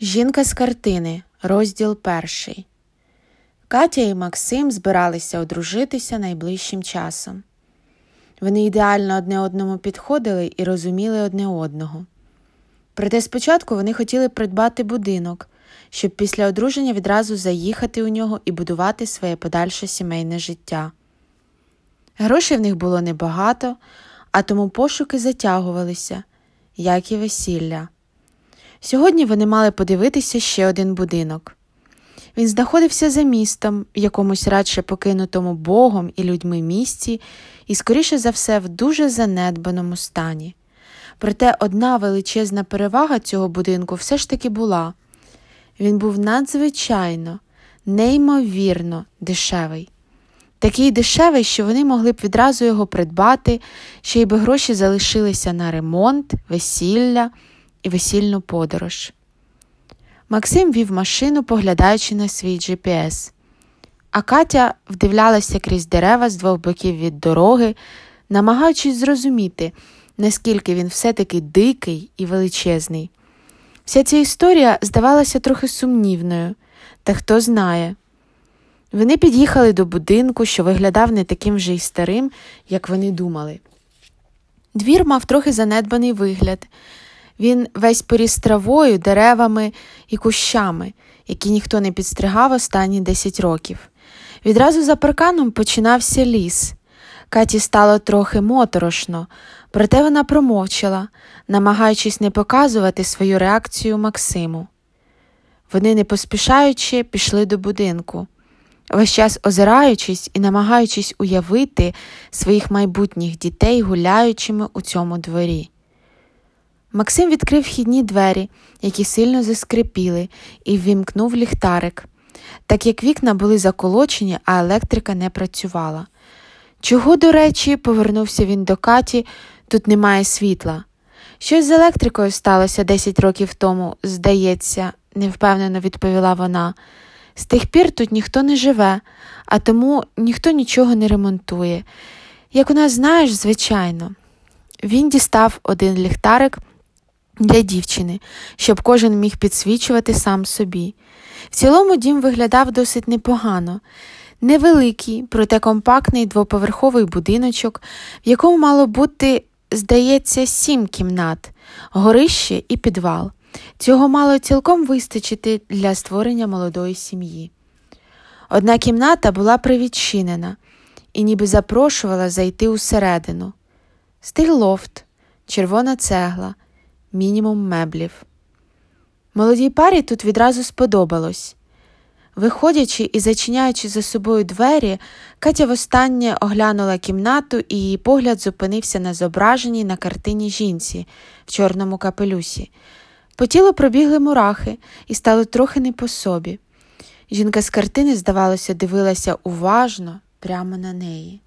Жінка з картини, розділ перший. Катя і Максим збиралися одружитися найближчим часом. Вони ідеально одне одному підходили і розуміли одне одного. Проте спочатку вони хотіли придбати будинок, щоб після одруження відразу заїхати у нього і будувати своє подальше сімейне життя. Грошей в них було небагато, а тому пошуки затягувалися, як і весілля. Сьогодні вони мали подивитися ще один будинок. Він знаходився за містом, в якомусь радше покинутому Богом і людьми місці, і, скоріше за все, в дуже занедбаному стані. Проте одна величезна перевага цього будинку все ж таки була він був надзвичайно, неймовірно дешевий. Такий дешевий, що вони могли б відразу його придбати, ще й би гроші залишилися на ремонт, весілля і весільну подорож. Максим вів машину, поглядаючи на свій GPS, а Катя вдивлялася крізь дерева з двох боків від дороги, намагаючись зрозуміти, наскільки він все-таки дикий і величезний. Вся ця історія здавалася трохи сумнівною, та хто знає. Вони під'їхали до будинку, що виглядав не таким вже й старим, як вони думали. Двір мав трохи занедбаний вигляд. Він весь поріс травою, деревами і кущами, які ніхто не підстригав останні 10 років. Відразу за парканом починався ліс. Каті стало трохи моторошно, проте вона промовчала, намагаючись не показувати свою реакцію Максиму. Вони, не поспішаючи, пішли до будинку, весь час озираючись і намагаючись уявити своїх майбутніх дітей гуляючими у цьому дворі. Максим відкрив вхідні двері, які сильно заскрипіли, і ввімкнув ліхтарик, так як вікна були заколочені, а електрика не працювала. Чого, до речі, повернувся він до Каті, тут немає світла. Щось з електрикою сталося 10 років тому, здається, невпевнено відповіла вона. З тих пір тут ніхто не живе, а тому ніхто нічого не ремонтує. Як у нас знаєш, звичайно. Він дістав один ліхтарик для дівчини, щоб кожен міг підсвічувати сам собі. В цілому дім виглядав досить непогано. Невеликий, проте компактний двоповерховий будиночок, в якому мало бути, здається, сім кімнат, горище і підвал. Цього мало цілком вистачити для створення молодої сім'ї. Одна кімната була привідчинена і ніби запрошувала зайти усередину. Стиль лофт, червона цегла, мінімум меблів. Молодій парі тут відразу сподобалось. Виходячи і зачиняючи за собою двері, Катя востаннє оглянула кімнату, і її погляд зупинився на зображеній на картині жінці в чорному капелюсі. По тілу пробігли мурахи і стало трохи не по собі. Жінка з картини, здавалося, дивилася уважно прямо на неї.